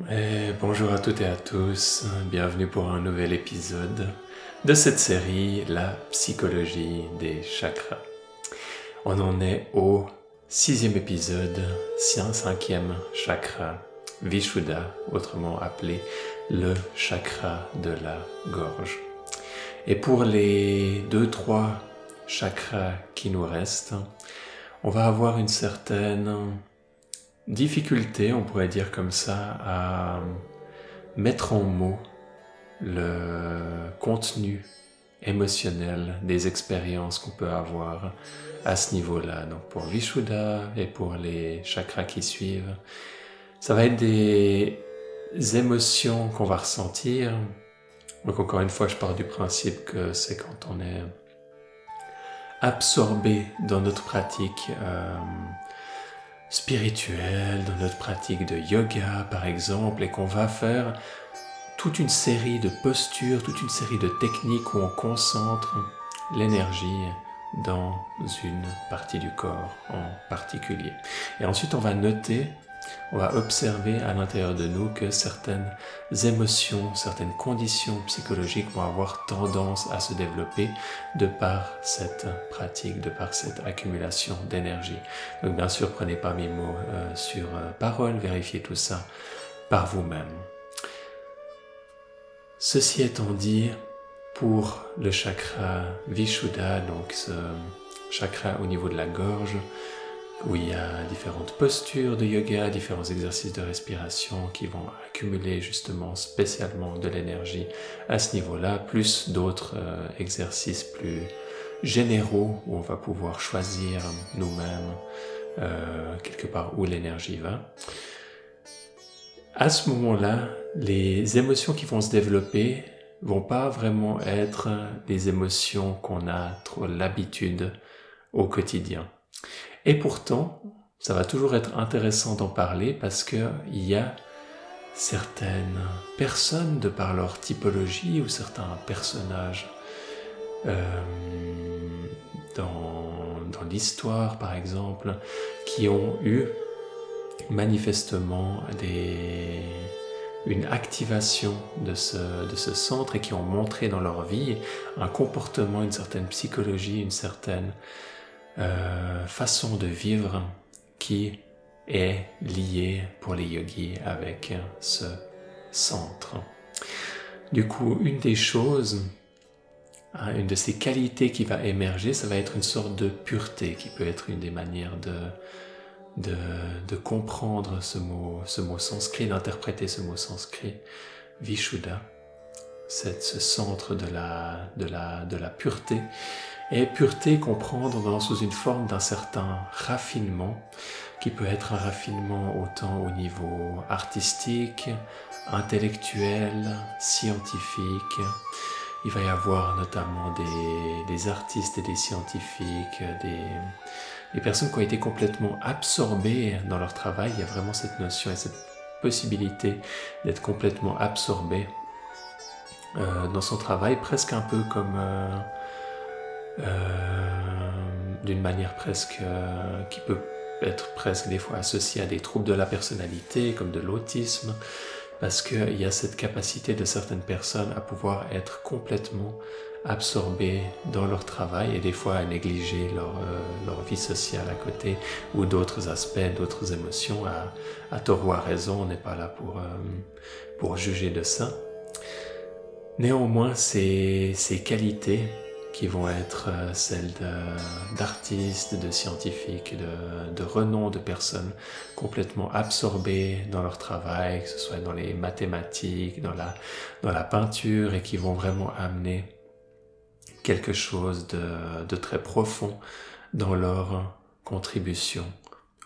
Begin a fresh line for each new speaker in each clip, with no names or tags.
Bonjour à toutes et à tous, bienvenue pour un nouvel épisode de cette série La psychologie des chakras. On en est au sixième épisode, cinquième chakra, Vishuddha, autrement appelé le chakra de la gorge. Et pour les deux, trois chakras qui nous restent, on va avoir une certaine difficulté, on pourrait dire comme ça, à mettre en mots le contenu émotionnel des expériences qu'on peut avoir à ce niveau-là. Donc pour Vishuddha et pour les chakras qui suivent, ça va être des émotions qu'on va ressentir. Donc encore une fois, je pars du principe que c'est quand on est absorbé dans notre pratique. Euh, spirituelle, dans notre pratique de yoga par exemple, et qu'on va faire toute une série de postures, toute une série de techniques où on concentre l'énergie dans une partie du corps en particulier. Et ensuite on va noter on va observer à l'intérieur de nous que certaines émotions, certaines conditions psychologiques vont avoir tendance à se développer de par cette pratique, de par cette accumulation d'énergie. Donc bien sûr, prenez pas mes mots euh, sur euh, parole, vérifiez tout ça par vous-même. Ceci étant dit, pour le chakra Vishuddha, donc ce chakra au niveau de la gorge, où il y a différentes postures de yoga, différents exercices de respiration qui vont accumuler justement spécialement de l'énergie à ce niveau-là, plus d'autres euh, exercices plus généraux où on va pouvoir choisir nous-mêmes euh, quelque part où l'énergie va. À ce moment-là, les émotions qui vont se développer vont pas vraiment être des émotions qu'on a trop l'habitude au quotidien. Et pourtant, ça va toujours être intéressant d'en parler parce qu'il y a certaines personnes, de par leur typologie ou certains personnages euh, dans, l'histoire par exemple, qui ont eu manifestement une activation de ce centre et qui ont montré dans leur vie un comportement, une certaine psychologie, une certaine euh, façon de vivre qui est liée pour les yogis avec ce centre. Du coup, une des choses, hein, une de ces qualités qui va émerger, ça va être une sorte de pureté qui peut être une des manières de, de, comprendre ce mot, ce mot sanskrit, d'interpréter ce mot sanskrit, Vishuddha, ce centre de la, pureté et pureté comprendre sous une forme d'un certain raffinement, qui peut être un raffinement autant au niveau artistique, intellectuel, scientifique. Il va y avoir notamment des, des artistes et des scientifiques, des, des personnes qui ont été complètement absorbées dans leur travail. Il y a vraiment cette notion et cette possibilité d'être complètement absorbé euh, dans son travail, presque un peu comme... Euh, euh, d'une manière presque qui peut être presque des fois associée à des troubles de la personnalité comme de l'autisme parce qu'il y a cette capacité de certaines personnes à pouvoir être complètement absorbées dans leur travail et des fois à négliger leur, leur vie sociale à côté ou d'autres aspects, d'autres émotions. À, à tort ou à raison, on n'est pas là pour, pour juger de ça. Néanmoins, ces, qualités qui vont être euh, celles d'artistes, de, scientifiques, de, renom, de personnes complètement absorbées dans leur travail, que ce soit dans les mathématiques, dans la, peinture, et qui vont vraiment amener quelque chose de très profond dans leur contribution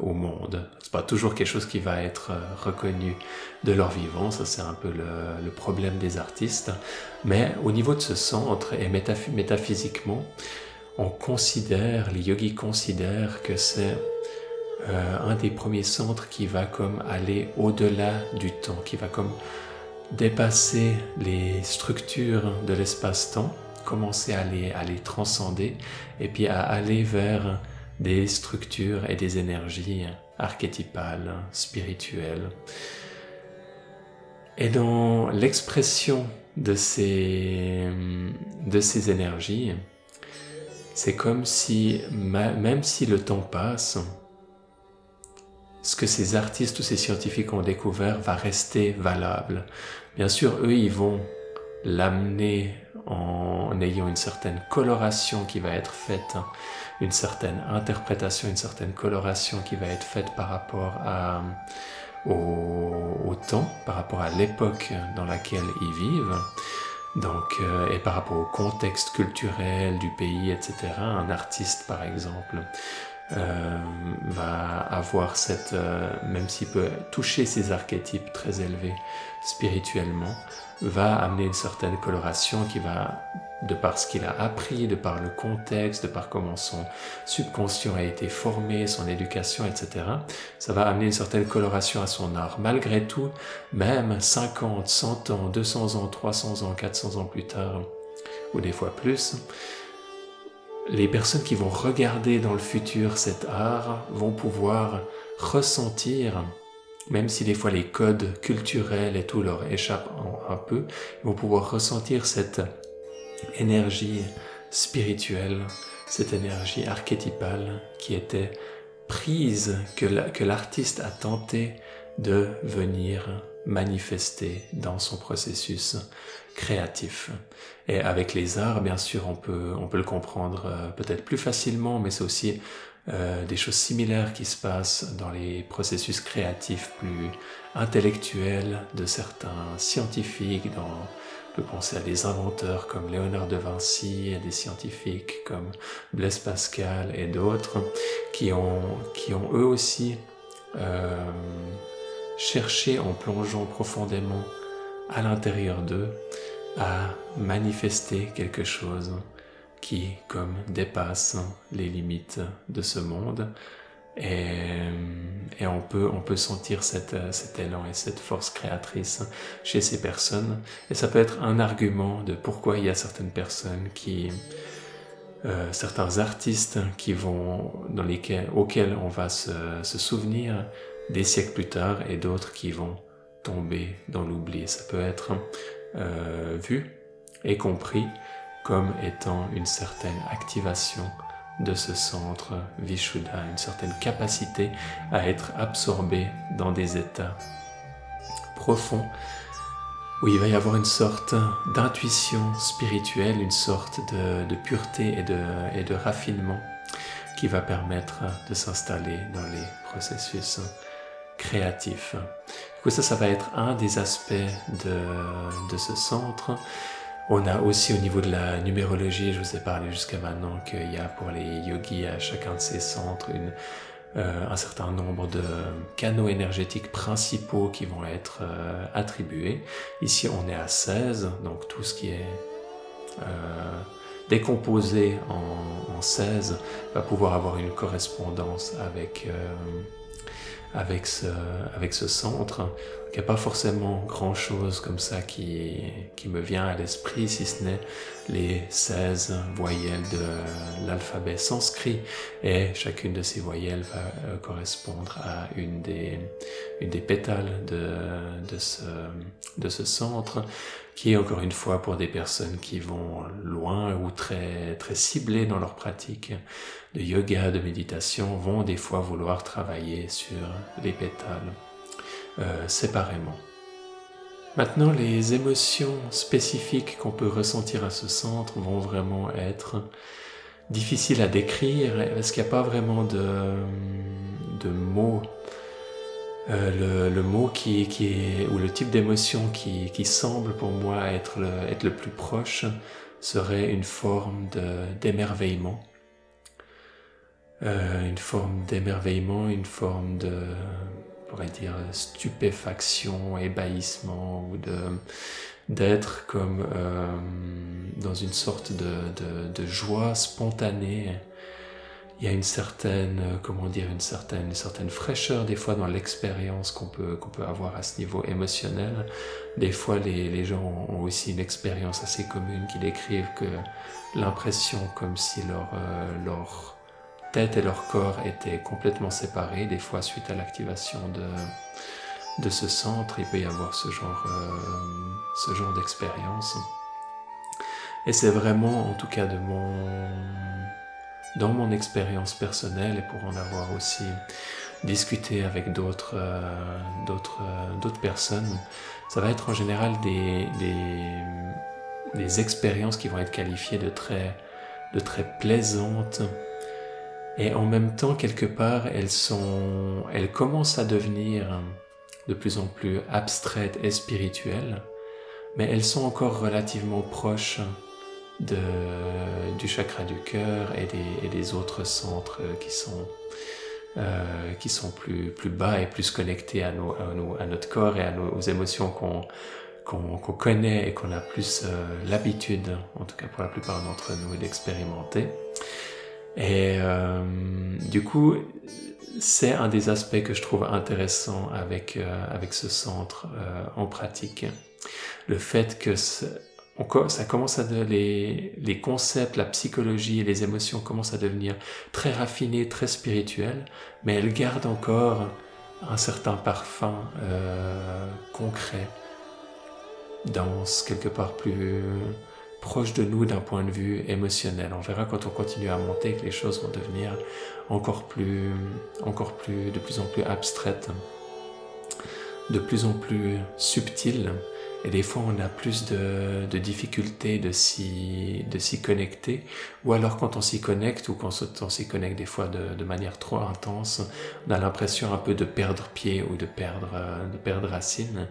au monde. C'est pas toujours quelque chose qui va être euh, reconnu de leur vivant, ça c'est un peu le, problème des artistes. Mais au niveau de ce centre et métaphysiquement, on considère, les yogis considèrent que c'est euh, un des premiers centres qui va comme aller au-delà du temps, qui va comme dépasser les structures de l'espace-temps, commencer à les, à les transcender et puis à aller vers des structures et des énergies archétypales, spirituelles. Et dans l'expression de ces, de ces énergies, c'est comme si, même si le temps passe, ce que ces artistes ou ces scientifiques ont découvert va rester valable. Bien sûr, eux, ils vont l'amener en ayant une certaine coloration qui va être faite, une certaine interprétation, une certaine coloration qui va être faite par rapport au, temps, par rapport à l'époque dans laquelle ils vivent. Donc, euh, et par rapport au contexte culturel du pays, etc. Un artiste, par exemple, euh, va avoir cette, euh, même s'il peut toucher ces archétypes très élevés spirituellement, va amener une certaine coloration qui va, de par ce qu'il a appris, de par le contexte, de par comment son subconscient a été formé, son éducation, etc. Ça va amener une certaine coloration à son art. Malgré tout, même 50, 100 ans, 200 ans, 300 ans, 400 ans plus tard, ou des fois plus, les personnes qui vont regarder dans le futur cet art vont pouvoir ressentir, même si des fois les codes culturels et tout leur échappent un peu, ils vont pouvoir ressentir cette énergie spirituelle, cette énergie archétypale qui était prise, que l'artiste a tenté de venir manifester dans son processus créatif. Et avec les arts, bien sûr, on peut, on peut le comprendre euh, peut-être plus facilement, mais c'est aussi euh, des choses similaires qui se passent dans les processus créatifs plus intellectuels de certains scientifiques, dans, on peut à des inventeurs comme Léonard de Vinci, et des scientifiques comme Blaise Pascal et d'autres, qui ont, qui ont eux aussi euh, cherché en plongeant profondément à l'intérieur d'eux à manifester quelque chose qui, comme, dépasse les limites de ce monde. Et, et on, peut, on peut sentir cette, cet élan et cette force créatrice chez ces personnes. Et ça peut être un argument de pourquoi il y a certaines personnes qui, euh, certains artistes qui vont, dans lesquels, auxquels on va se, se souvenir des siècles plus tard et d'autres qui vont tomber dans l'oubli. Ça peut être euh, vu et compris comme étant une certaine activation de ce centre Vishuddha, une certaine capacité à être absorbé dans des états profonds où il va y avoir une sorte d'intuition spirituelle, une sorte de, pureté et de, raffinement qui va permettre de s'installer dans les processus créatifs ça, ça va être un des aspects de ce centre. On a aussi au niveau de la numérologie, je vous ai parlé jusqu'à maintenant qu'il y a pour les yogis à chacun de ces centres euh, un certain nombre de canaux énergétiques principaux qui vont être euh, attribués. Ici, on est à 16, donc tout ce qui est euh, décomposé en, en, 16 va pouvoir avoir une correspondance avec avec ce, avec ce centre. Il n'y a pas forcément grand chose comme ça qui, me vient à l'esprit, si ce n'est les 16 voyelles de l'alphabet sanskrit. Et chacune de ces voyelles va euh, correspondre à une des, pétales de, de, ce, de ce centre, qui est encore une fois pour des personnes qui vont loin ou très, très ciblées dans leur pratique de yoga, de méditation, vont des fois vouloir travailler sur les pétales euh, séparément. Maintenant, les émotions spécifiques qu'on peut ressentir à ce centre vont vraiment être difficiles à décrire parce qu'il n'y a pas vraiment de, mots. Euh, le, mot qui, est, ou le type d'émotion qui, semble pour moi être le, être le plus proche serait une forme d'émerveillement. Euh, une forme d'émerveillement, une forme de, pourrait dire, stupéfaction, ébahissement, ou de d'être comme euh, dans une sorte de, joie spontanée. Il y a une certaine, comment dire, une certaine, une certaine fraîcheur des fois dans l'expérience qu'on peut, qu'on peut avoir à ce niveau émotionnel. Des fois, les, gens ont aussi une expérience assez commune qui décrivent que l'impression comme si leur, euh, leur tête et leur corps étaient complètement séparés, des fois suite à l'activation de, de ce centre, il peut y avoir ce genre, ce genre d'expérience. Et c'est vraiment, en tout cas de mon, dans mon expérience personnelle, et pour en avoir aussi discuté avec d'autres euh, euh, personnes, ça va être en général des, des, des, expériences qui vont être qualifiées de très, de très plaisantes. Et en même temps, quelque part, elles, sont, elles commencent à devenir de plus en plus abstraites et spirituelles, mais elles sont encore relativement proches de, du chakra du cœur et des, autres centres qui sont, euh, qui sont plus, plus bas et plus connectés à, nos, à, notre corps et à nos émotions qu'on qu'on connaît et qu'on a plus euh, l'habitude, en tout cas pour la plupart d'entre nous, d'expérimenter. Et euh, du coup, c'est un des aspects que je trouve intéressant avec, euh, avec ce centre euh, en pratique. Le fait que ça commence à les, les concepts, la psychologie et les émotions commencent à devenir très raffinés, très spirituels, mais elles gardent encore un certain parfum concret, dense, quelque part plus proche de nous d'un point de vue émotionnel. On verra quand on continue à monter que les choses vont devenir encore plus, encore plus, de plus en plus abstraites, de plus en plus subtiles et des fois, on a plus de, difficultés de s'y, connecter. Ou alors, quand on s'y connecte, ou quand on s'y connecte des fois de, de, manière trop intense, on a l'impression un peu de perdre pied ou de perdre, de perdre racine.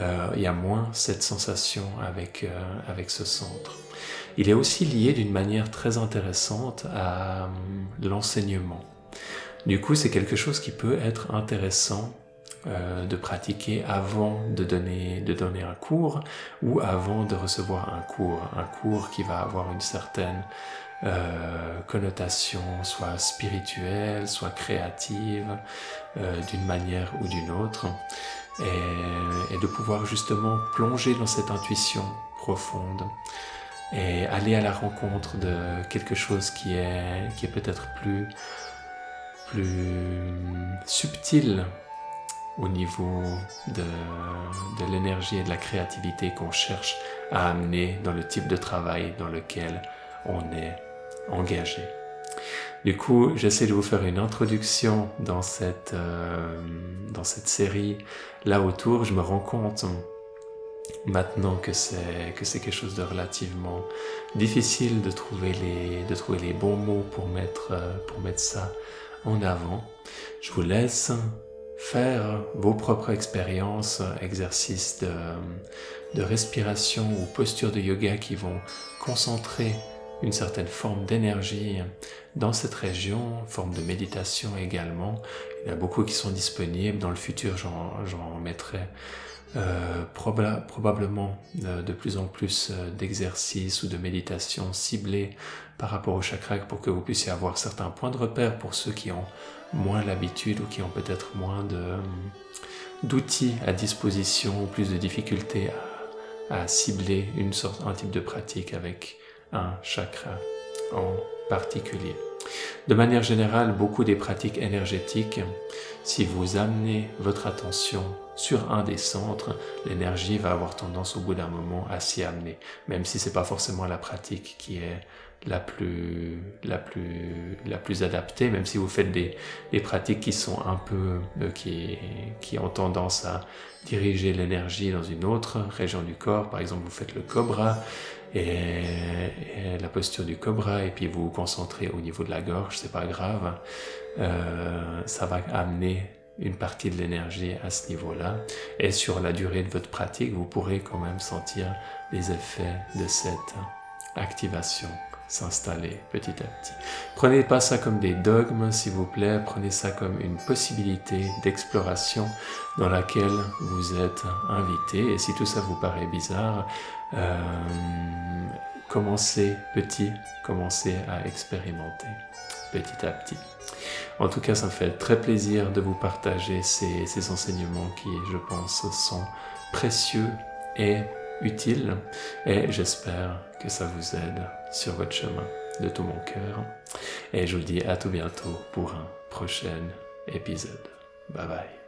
Euh, il y a moins cette sensation avec, euh, avec ce centre. Il est aussi lié d'une manière très intéressante à euh, l'enseignement. Du coup, c'est quelque chose qui peut être intéressant de pratiquer avant de donner, de donner un cours ou avant de recevoir un cours. Un cours qui va avoir une certaine euh, connotation, soit spirituelle, soit créative, euh, d'une manière ou d'une autre. Et, et, de pouvoir justement plonger dans cette intuition profonde et aller à la rencontre de quelque chose qui est, qui peut-être plus, plus subtil au niveau de, de l'énergie et de la créativité qu'on cherche à amener dans le type de travail dans lequel on est engagé. Du coup, j'essaie de vous faire une introduction dans cette, euh, dans cette série là autour. Je me rends compte maintenant que c'est que c'est quelque chose de relativement difficile de trouver les de trouver les bons mots pour mettre euh, pour mettre ça en avant. Je vous laisse faire vos propres expériences, exercices de, de, respiration ou postures de yoga qui vont concentrer une certaine forme d'énergie dans cette région, forme de méditation également. Il y en a beaucoup qui sont disponibles. Dans le futur, j'en mettrai euh, proba probablement euh, de plus en plus euh, d'exercices ou de méditation ciblés par rapport au chakra pour que vous puissiez avoir certains points de repère pour ceux qui ont moins l'habitude ou qui ont peut-être moins d'outils à disposition ou plus de difficultés à, à, cibler une sorte, un type de pratique avec un chakra en particulier. De manière générale, beaucoup des pratiques énergétiques, si vous amenez votre attention sur un des centres, l'énergie va avoir tendance au bout d'un moment à s'y amener, même si c'est pas forcément la pratique qui est la plus, la plus, la plus adaptée, même si vous faites des, des pratiques qui sont un peu, euh, qui, qui ont tendance à diriger l'énergie dans une autre région du corps. Par exemple, vous faites le cobra et, la posture du cobra, et puis vous vous concentrez au niveau de la gorge, c'est pas grave. Euh, ça va amener une partie de l'énergie à ce niveau-là. Et sur la durée de votre pratique, vous pourrez quand même sentir les effets de cette activation s'installer petit à petit. Prenez pas ça comme des dogmes, s'il vous plaît, prenez ça comme une possibilité d'exploration dans laquelle vous êtes invité. Et si tout ça vous paraît bizarre, euh, commencez petit, commencez à expérimenter petit à petit. En tout cas, ça me fait très plaisir de vous partager ces, ces enseignements qui, je pense, sont précieux et utiles. Et j'espère que ça vous aide sur votre chemin de tout mon cœur. Et je vous dis à tout bientôt pour un prochain épisode. Bye bye.